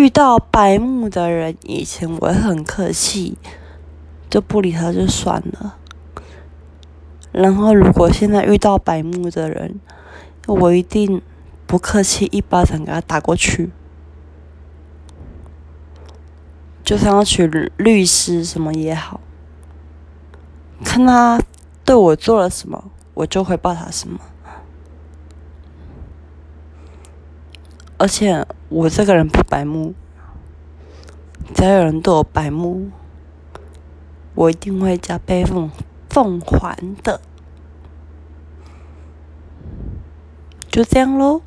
遇到白目的人，以前我会很客气，就不理他就算了。然后如果现在遇到白目的人，我一定不客气，一巴掌给他打过去。就算要娶律师什么也好，看他对我做了什么，我就会报他什么。而且我这个人不白目，只要有人对我白目，我一定会加倍奉奉还的。就这样喽。